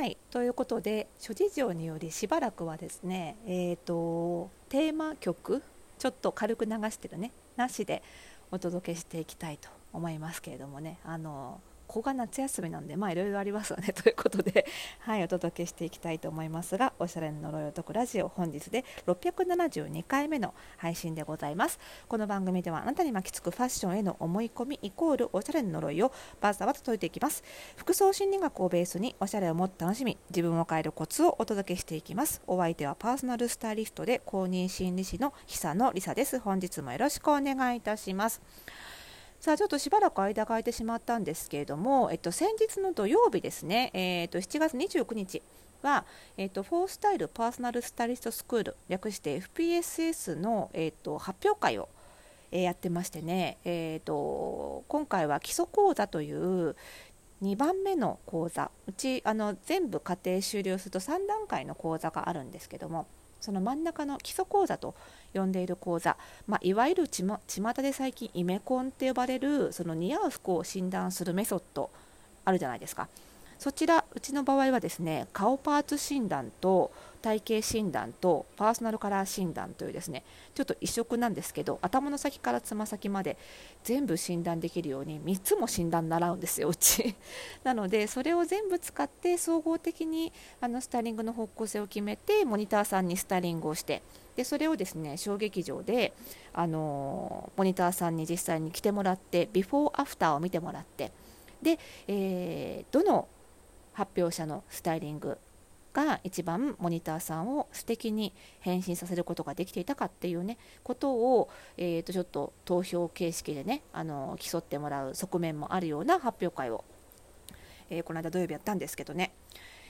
はい。ということで諸事情によりしばらくはですねえっ、ー、とテーマ曲ちょっと軽く流してるねなしでお届けしていきたいと思いますけれどもね。あのここが夏休みなんでまあいろいろありますよね ということではいお届けしていきたいと思いますがおしゃれの呪いを解くラジオ本日で672回目の配信でございます。この番組ではあなたに巻きつくファッションへの思い込みイコールおしゃれの呪いをバズバズと解いていきます。服装心理学をベースにおしゃれをもっと楽しみ自分を変えるコツをお届けしていきます。お相手はパーソナルスタイリストで公認心理師の久野里沙です。本日もよろしくお願いいたします。さあちょっとしばらく間が空いてしまったんですけれども、えっと、先日の土曜日ですね、え、っと7月29日は、えーと、フォースタイルパーソナルスタイリストスクール略して FPSS の、えーと、発表会を、え、やってましてね、えーと、今回は基礎講座という2番目の講座うちあの全部家庭終了すると3段階の講座があるんですけどもその真ん中の基礎講座と呼んでいる講座、まあ、いわゆるちま巷で最近イメコンって呼ばれるその似合う服を診断するメソッドあるじゃないですか。そちらうちの場合はですね顔パーツ診断と体型診断とパーソナルカラー診断というですねちょっと異色なんですけど頭の先からつま先まで全部診断できるように3つも診断習うんですようち。なのでそれを全部使って総合的にあのスタイリングの方向性を決めてモニターさんにスタイリングをしてでそれをですね小劇場であのモニターさんに実際に来てもらってビフォーアフターを見てもらってで、えー、どの発表者のスタイリングが一番モニターさんを素敵に変身させることができていたかっていうねことを、えー、とちょっと投票形式でねあの競ってもらう側面もあるような発表会を、えー、この間土曜日やったんですけどね。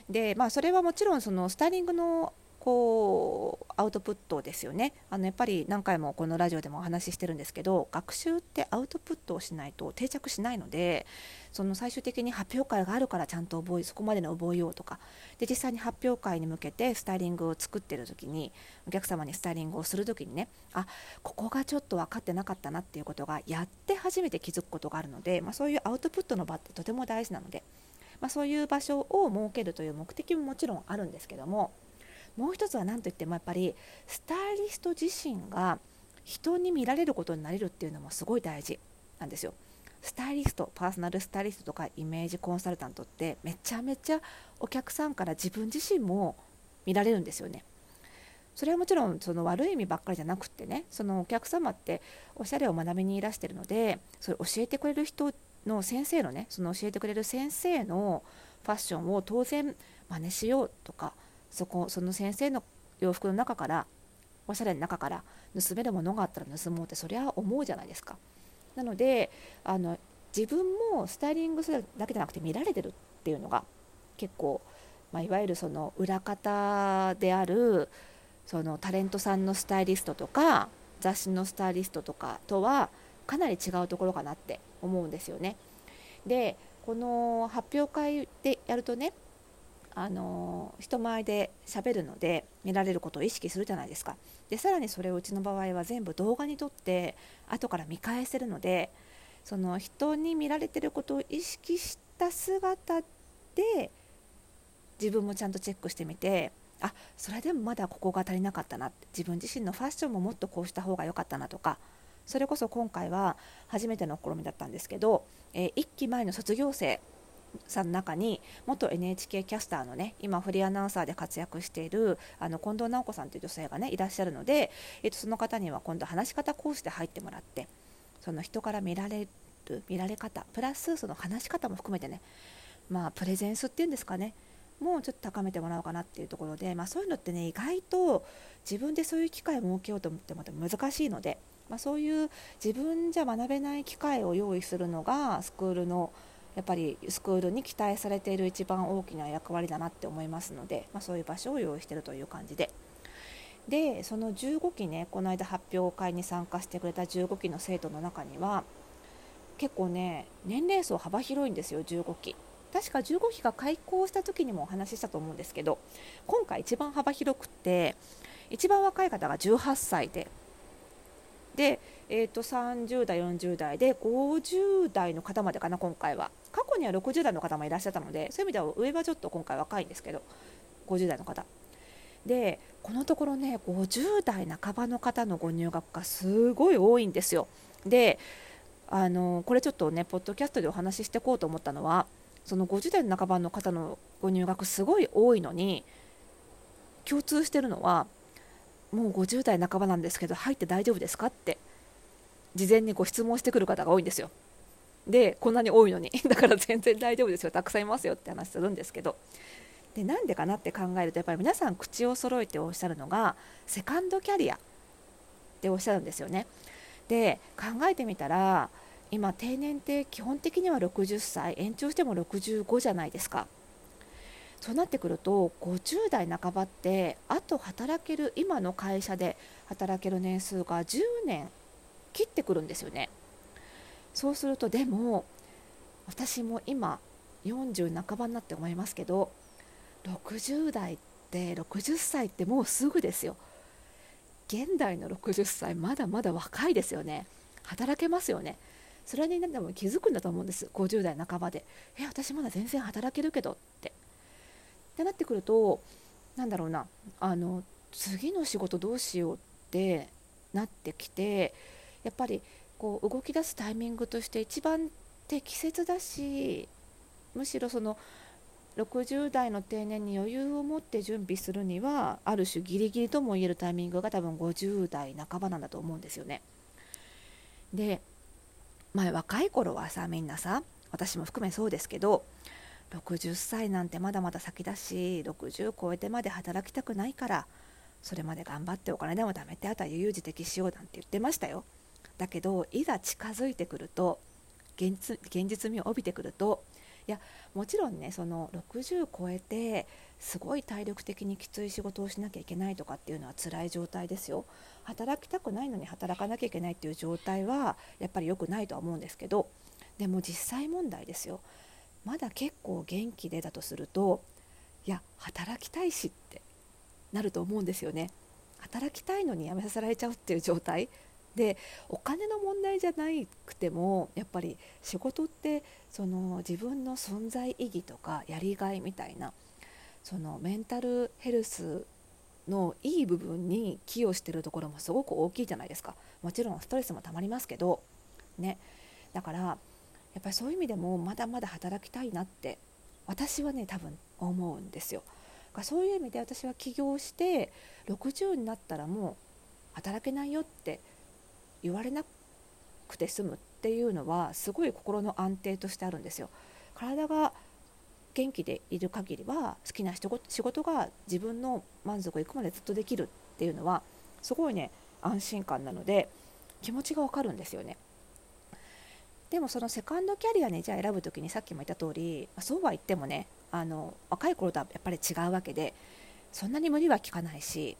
でまあそれはもちろんそのスタイリングのこうアウトプットですよね。あのやっぱり何回もこのラジオでもお話ししてるんですけど学習ってアウトプットをしないと定着しないのでその最終的に発表会があるからちゃんと覚えそこまでの覚えようとか。で実際に発表会に向けてスタイリングを作ってる時にお客様にスタイリングをする時にねあここがちょっと分かってなかったなっていうことがやって初めて気づくことがあるので、まあ、そういうアウトプットの場ってとても大事なので、まあ、そういう場所を設けるという目的ももちろんあるんですけどももう一つは何といってもやっぱりスタイリスト自身が人に見られることになれるっていうのもすごい大事なんですよ。スタイリストパーソナルスタイリストとかイメージコンサルタントってめちゃめちゃお客さんから自分自身も見られるんですよね。それはもちろんその悪い意味ばっかりじゃなくってねそのお客様っておしゃれを学びにいらしてるのでそれ教えてくれる人の先生のねその教えてくれる先生のファッションを当然真似しようとかそこその先生の洋服の中からおしゃれの中から盗めるものがあったら盗もうってそりゃ思うじゃないですか。なのであの自分もスタイリングするだけじゃなくて見られてるっていうのが結構、まあ、いわゆるその裏方であるそのタレントさんのスタイリストとか雑誌のスタイリストとかとはかなり違うところかなって思うんですよね。でこの発表会でやるとねあの人前で喋るので見られることを意識するじゃないですか。でさらにそれをうちの場合は全部動画に撮って後から見返せるのでその人に見られてることを意識した姿で自分もちゃんとチェックしてみてあそれでもまだここが足りなかったな自分自身のファッションももっとこうした方が良かったなとかそれこそ今回は初めての試みだったんですけど、えー、1期前の卒業生さんの中に元 NHK キャスターのね今フリーアナウンサーで活躍しているあの近藤直子さんという女性がねいらっしゃるので、えー、とその方には今度話し方講師で入ってもらってその人から見られる見られ方プラスその話し方も含めてねまあプレゼンスっていうんですかねもうちょっと高めてもらおうかなっていうところで、まあ、そういうのってね意外と自分でそういう機会を設けようと思っても難しいので、まあ、そういう自分じゃ学べない機会を用意するのがスクールのやっぱりスクールに期待されている一番大きな役割だなって思いますので、まあ、そういう場所を用意しているという感じで。でその15期ねこの間発表会に参加してくれた15期の生徒の中には結構ね年齢層幅広いんですよ15期確か15期が開校した時にもお話ししたと思うんですけど今回一番幅広くって一番若い方が18歳でで、えー、と30代40代で50代の方までかな今回は。過去には60代の方もいらっしゃったのでそういう意味では上はちょっと今回若いんですけど50代の方。でこのところね50代半ばの方のご入学がすごい多いんですよ。であのこれちょっとねポッドキャストでお話ししていこうと思ったのはその50代半ばの方のご入学すごい多いのに共通してるのはもう50代半ばなんですけど入って大丈夫ですかって事前にご質問してくる方が多いんですよ。でこんなに多いのに。だから全然大丈夫ですよ。たくさんいますよって話するんですけど。でなんでかなって考えるとやっぱり皆さん口を揃えておっしゃるのがセカンドキャリアっておっしゃるんですよね。で考えてみたら今定年って基本的には60歳延長しても65じゃないですか。そうなってくると50代半ばってあと働ける今の会社で働ける年数が10年切ってくるんですよね。そうするとでも私も今40半ばになって思いますけど60代って60歳ってもうすぐですよ。現代の60歳まだまだ若いですよね。働けますよね。それにでも気づくんだと思うんです。50代半ばで。え私まだ全然働けるけどって。ってなってくるとなんだろうな。あの次の仕事どうしようってなってきてやっぱりこう動き出すタイミングとして一番適切だしむしろその60代の定年に余裕を持って準備するにはある種ギリギリとも言えるタイミングが多分50代半ばなんだと思うんですよね。で前若い頃はさみんなさ私も含めそうですけど60歳なんてまだまだ先だし60超えてまで働きたくないからそれまで頑張ってお金でも貯めてあとは悠々自適しようなんて言ってましたよだけどいざ近づいてくると現実味を帯びてくるといやもちろんねその60超えてすごい体力的にきつい仕事をしなきゃいけないとかっていうのは辛い状態ですよ。働きたくないのに働かなきゃいけないっていう状態はやっぱり良くないとは思うんですけどでも実際問題ですよ。まだ結構元気でだとするといや働きたいしってなると思うんですよね。働きたいのに辞めさせられちゃうっていう状態でお金の問題じゃなくてもやっぱり仕事ってその自分の存在意義とかやりがいみたいなそのメンタルヘルスのいい部分に寄与してるところもすごく大きいじゃないですか。もちろんストレスもたまりますけどね。だからやっぱりそういう意味でもまだまだ働きたいなって私はね多分思うんですよ。そういう意味で私は起業して60になったらもう働けないよって言われなくて済むっていうのはすごい心の安定としてあるんですよ。体が元気でいる限りは好きな仕事が自分の満足いくまでずっとできるっていうのはすごいね安心感なので気持ちがわかるんですよね。でもそのセカンドキャリアにじゃあ選ぶ時にさっきも言った通りそうは言ってもねあの若い頃とはやっぱり違うわけでそんなに無理は効かないし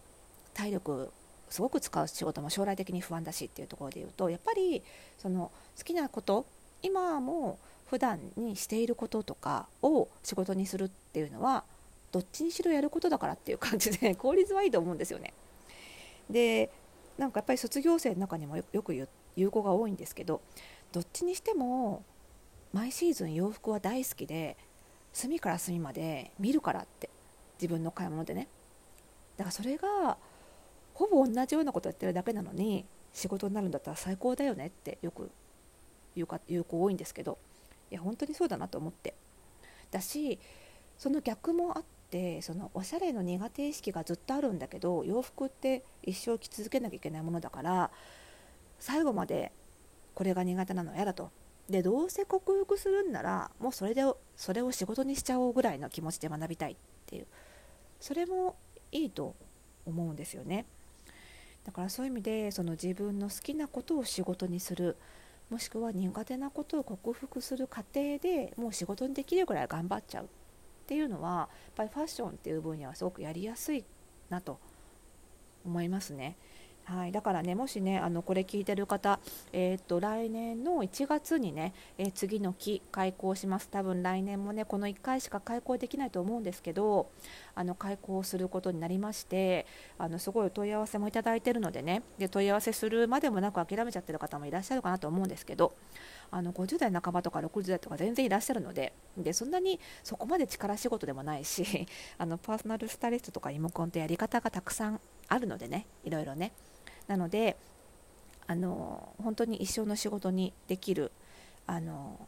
体力すごく使う仕事も将来的に不安だしっていうところで言うとやっぱりその好きなこと今も普段にしていることとかを仕事にするっていうのはどっちにしろやることだからっていう感じで 効率はいいと思うんですよね。でなんかやっぱり卒業生の中にもよく言う子が多いんですけどどっちにしても毎シーズン洋服は大好きで隅から隅まで見るからって自分の買い物でねだからそれがほぼ同じようなことやってるだけなのに仕事になるんだったら最高だよねってよく言うか言う子多いんですけどいや本当にそうだなと思って。だしその逆もあってそのおしゃれの苦手意識がずっとあるんだけど洋服って一生着続けなきゃいけないものだから最後までこれが苦手なの嫌だと。でどうせ克服するんならもうそれでそれを仕事にしちゃおうぐらいの気持ちで学びたいっていう。それもいいと思うんですよね。だからそういう意味でその自分の好きなことを仕事にするもしくは苦手なことを克服する過程でもう仕事にできるぐらい頑張っちゃうっていうのはやっぱりファッションっていう分野はすごくやりやすいなと思いますね。はい、だからねもしねあのこれ聞いてる方、えー、っと来年の1月にね、えー、次の期開校します多分来年もねこの1回しか開校できないと思うんですけどあの開校することになりましてあのすごい問い合わせもいただいてるのでねで問い合わせするまでもなく諦めちゃってる方もいらっしゃるかなと思うんですけどあの50代半ばとか60代とか全然いらっしゃるのででそんなにそこまで力仕事でもないし あのパーソナルスタイリストとかイモコンってやり方がたくさんあるのでねいろいろね。なのであの本当に一生の仕事にできるあの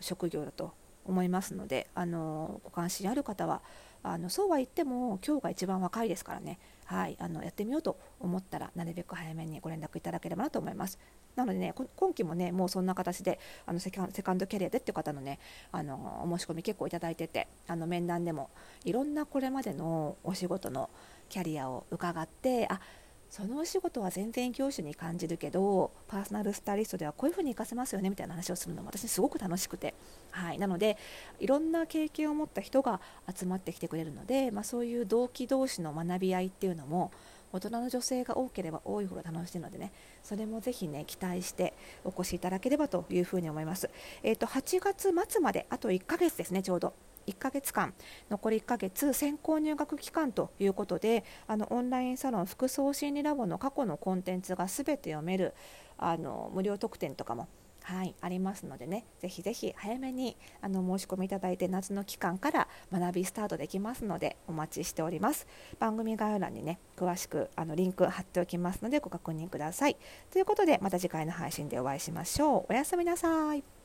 職業だと思いますのであのご関心ある方はあのそうは言っても今日が一番若いですからね、はい、あのやってみようと思ったらなるべく早めにご連絡いただければなと思います。なのでね今期もねもうそんな形であのセカンドキャリアでっていう方のねあのお申し込み結構いただいててあの面談でもいろんなこれまでのお仕事のキャリアを伺ってあそのお仕事は全然教師に感じるけどパーソナルスタイリストではこういうふうに活かせますよねみたいな話をするのも私すごく楽しくて、はい、なのでいろんな経験を持った人が集まってきてくれるので、まあ、そういう同期同士の学び合いっていうのも大人の女性が多ければ多いほど楽しいのでねそれもぜひね期待してお越しいただければというふうに思います。えーと、8月末まであと1ヶ月ですねちょうど。1ヶ月間残り1ヶ月先行入学期間ということであのオンラインサロン服装心理ラボの過去のコンテンツが全て読めるあの無料特典とかもはい、ありますのでね、ぜひぜひ早めにあの申し込みいただいて夏の期間から学びスタートできますのでお待ちしております。番組概要欄にね、詳しくあのリンク貼っておきますのでご確認ください。ということでまた次回の配信でお会いしましょう。おやすみなさい。